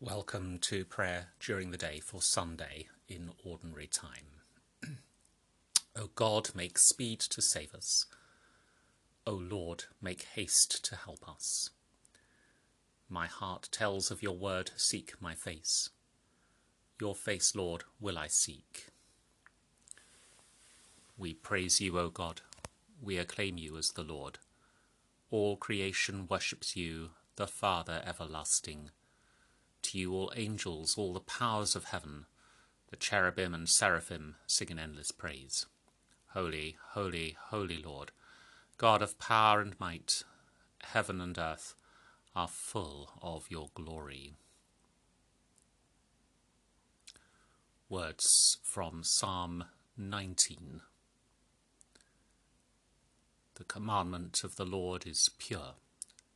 Welcome to prayer during the day for Sunday in ordinary time. o God, make speed to save us. O Lord, make haste to help us. My heart tells of your word, seek my face. Your face, Lord, will I seek. We praise you, O God. We acclaim you as the Lord. All creation worships you, the Father everlasting to you, all angels, all the powers of heaven, the cherubim and seraphim sing in endless praise. Holy, holy, holy Lord, God of power and might, heaven and earth are full of your glory. Words from Psalm 19. The commandment of the Lord is pure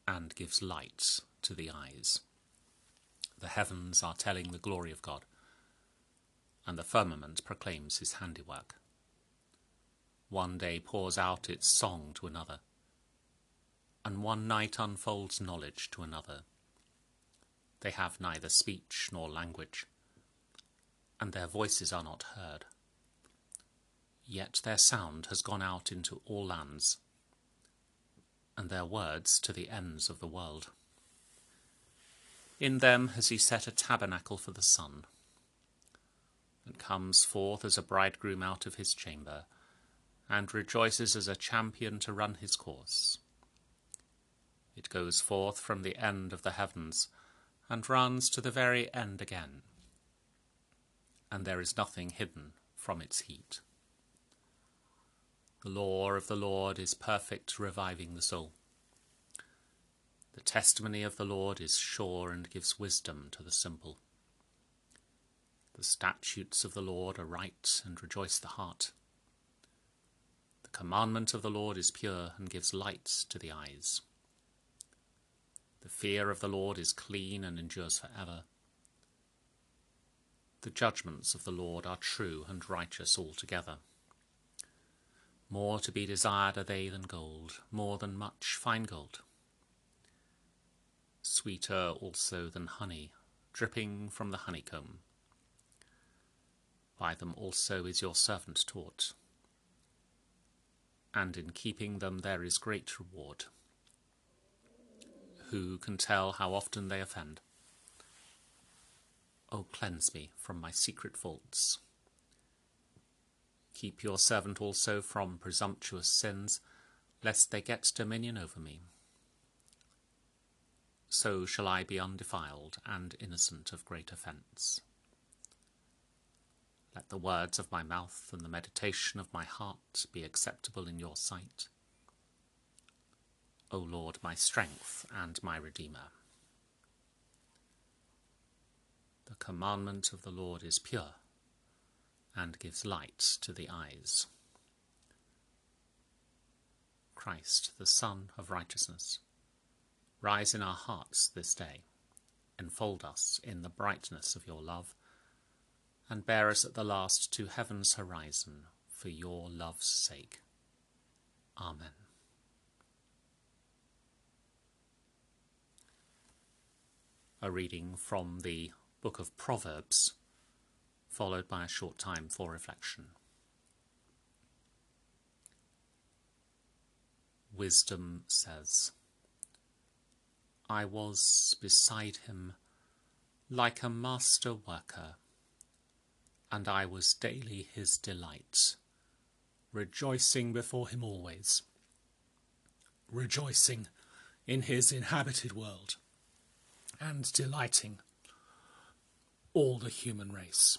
and gives light to the eyes. The heavens are telling the glory of God, and the firmament proclaims his handiwork. One day pours out its song to another, and one night unfolds knowledge to another. They have neither speech nor language, and their voices are not heard. Yet their sound has gone out into all lands, and their words to the ends of the world. In them has he set a tabernacle for the sun, and comes forth as a bridegroom out of his chamber, and rejoices as a champion to run his course. It goes forth from the end of the heavens, and runs to the very end again, and there is nothing hidden from its heat. The law of the Lord is perfect, reviving the soul. The testimony of the Lord is sure and gives wisdom to the simple. The statutes of the Lord are right and rejoice the heart. The commandment of the Lord is pure and gives light to the eyes. The fear of the Lord is clean and endures for ever. The judgments of the Lord are true and righteous altogether. More to be desired are they than gold, more than much fine gold sweeter also than honey, dripping from the honeycomb. By them also is your servant taught, and in keeping them there is great reward. Who can tell how often they offend? O oh, cleanse me from my secret faults. Keep your servant also from presumptuous sins, lest they get dominion over me so shall I be undefiled and innocent of great offence. Let the words of my mouth and the meditation of my heart be acceptable in your sight. O Lord, my strength and my Redeemer. The commandment of the Lord is pure and gives light to the eyes. Christ, the Sun of Righteousness Rise in our hearts this day, enfold us in the brightness of your love, and bear us at the last to heaven's horizon for your love's sake. Amen. A reading from the book of Proverbs, followed by a short time for reflection. Wisdom says, I was beside him like a master worker, and I was daily his delight, rejoicing before him always, rejoicing in his inhabited world, and delighting all the human race.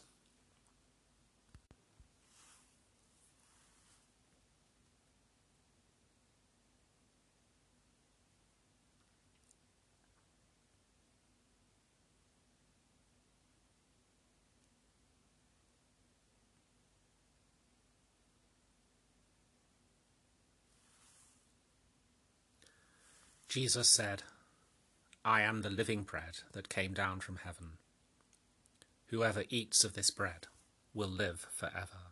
Jesus said, I am the living bread that came down from heaven. Whoever eats of this bread will live forever.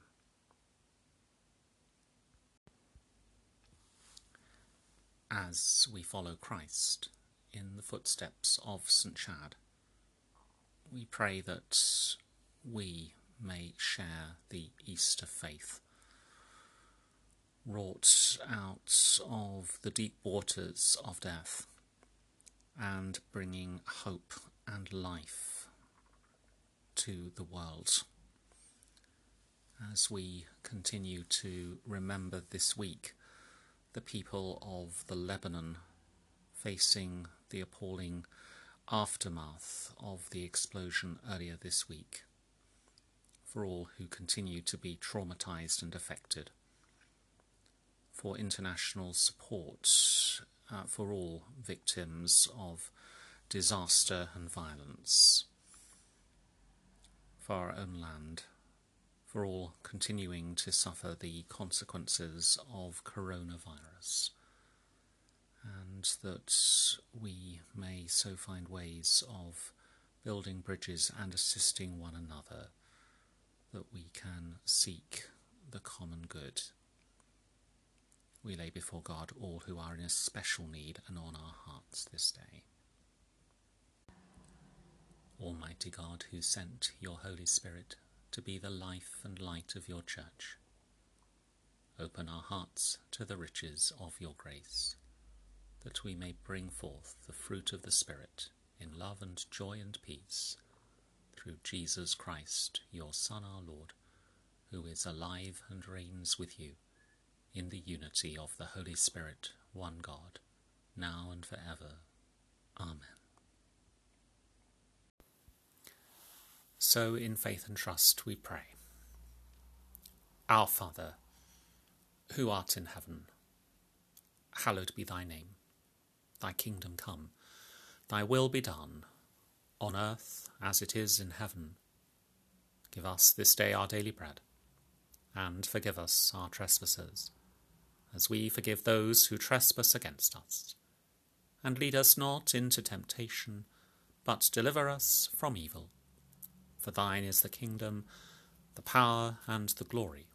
As we follow Christ in the footsteps of St. Chad, we pray that we may share the Easter faith wrought out of the deep waters of death and bringing hope and life to the world. As we continue to remember this week the people of the Lebanon facing the appalling aftermath of the explosion earlier this week, for all who continue to be traumatized and affected for international support uh, for all victims of disaster and violence, for our own land, for all continuing to suffer the consequences of coronavirus, and that we may so find ways of building bridges and assisting one another that we can seek the common good we lay before God all who are in especial need and on our hearts this day. Almighty God, who sent your Holy Spirit to be the life and light of your church, open our hearts to the riches of your grace, that we may bring forth the fruit of the Spirit in love and joy and peace, through Jesus Christ, your Son, our Lord, who is alive and reigns with you in the unity of the Holy Spirit, one God, now and forever. Amen. So, in faith and trust, we pray. Our Father, who art in heaven, hallowed be thy name. Thy kingdom come, thy will be done, on earth as it is in heaven. Give us this day our daily bread, and forgive us our trespasses as we forgive those who trespass against us. And lead us not into temptation, but deliver us from evil. For thine is the kingdom, the power, and the glory,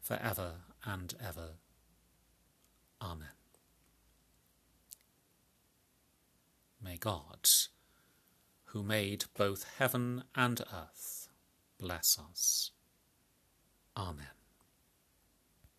for ever and ever. Amen. May God, who made both heaven and earth, bless us. Amen.